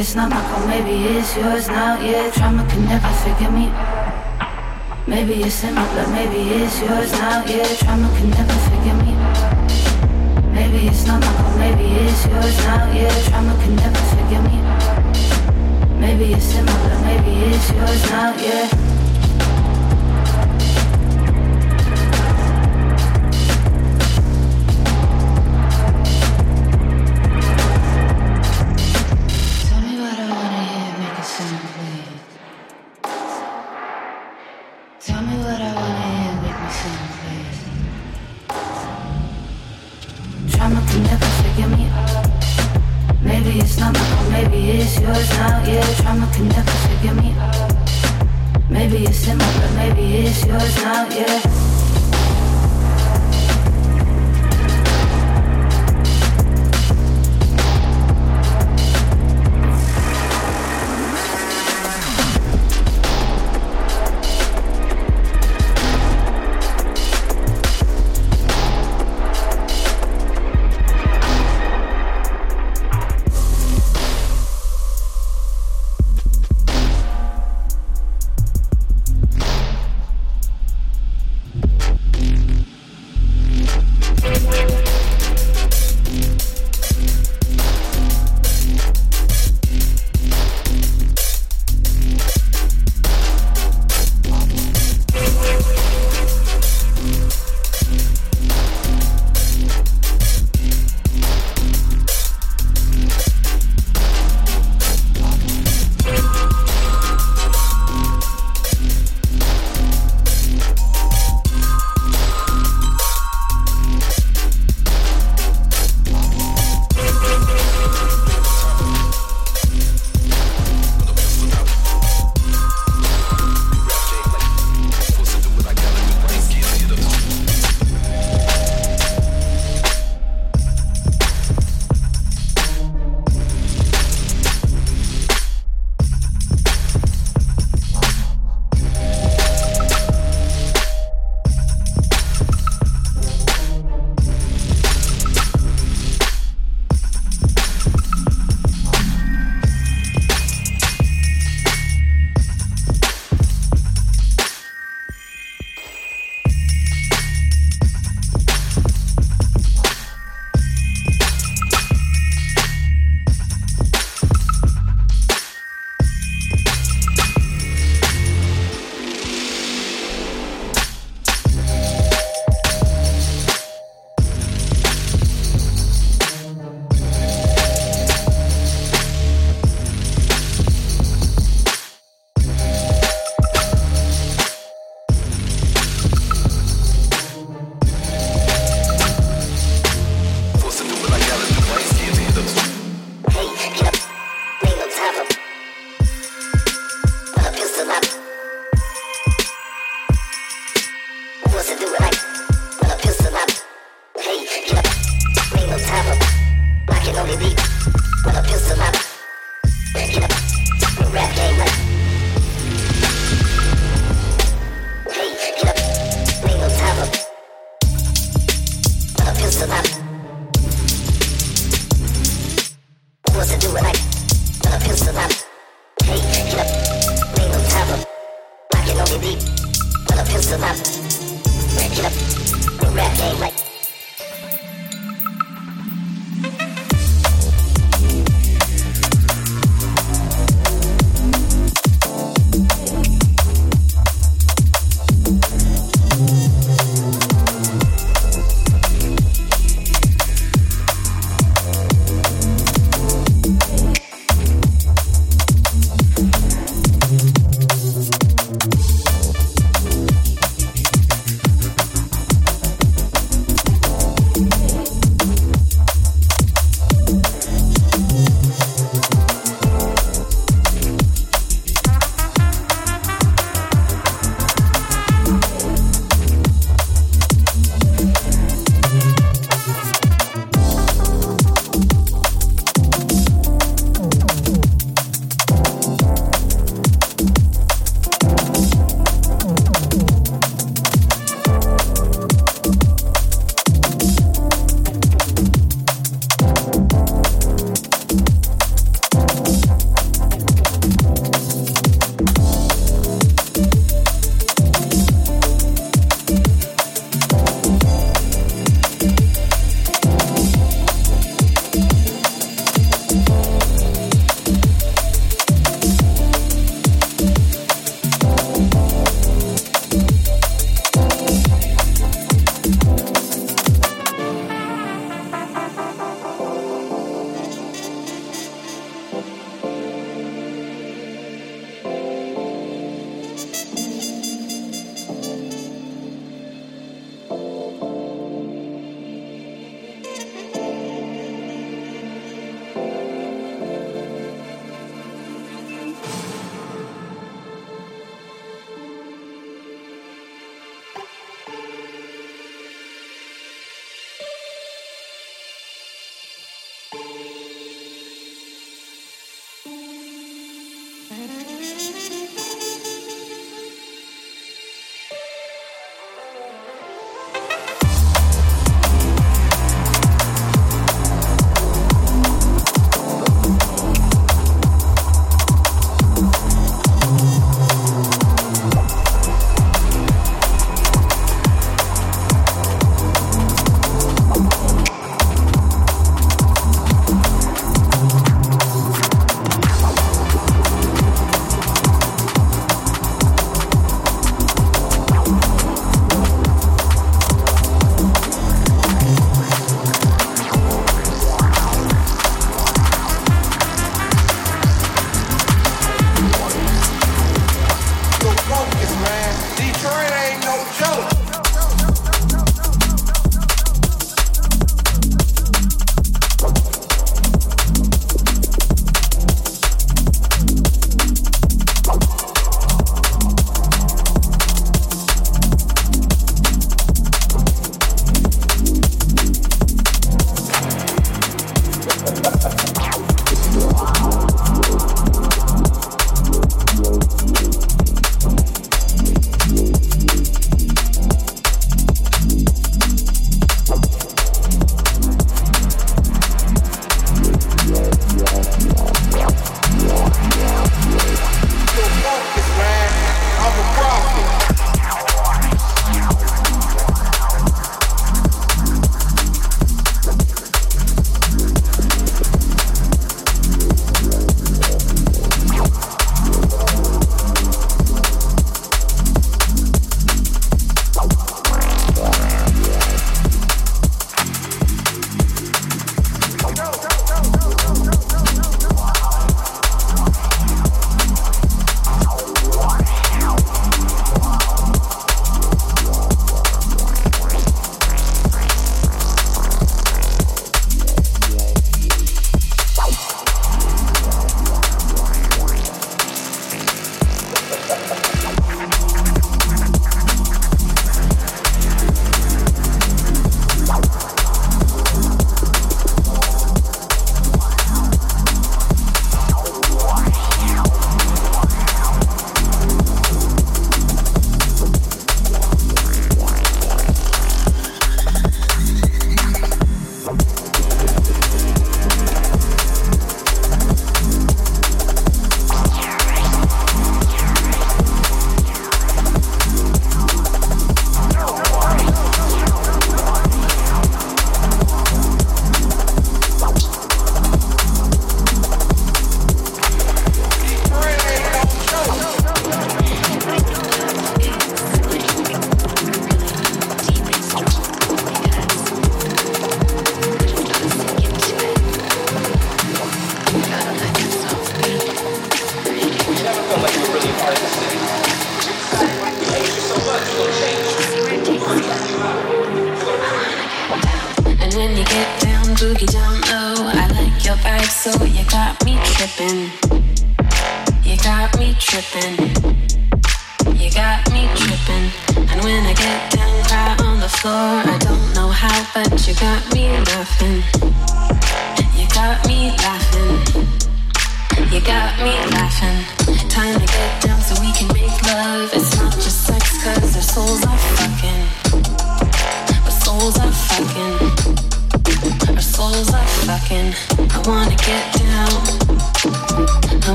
it's not my call, maybe it's yours now. Yeah, trauma can never forgive me. Maybe it's in my blood, maybe it's yours now. Yeah, trauma can never forgive me. Maybe it's not my call, maybe it's yours now. Yeah, trauma can never forgive me. Maybe it's in my blood, maybe it's yours now. Yeah.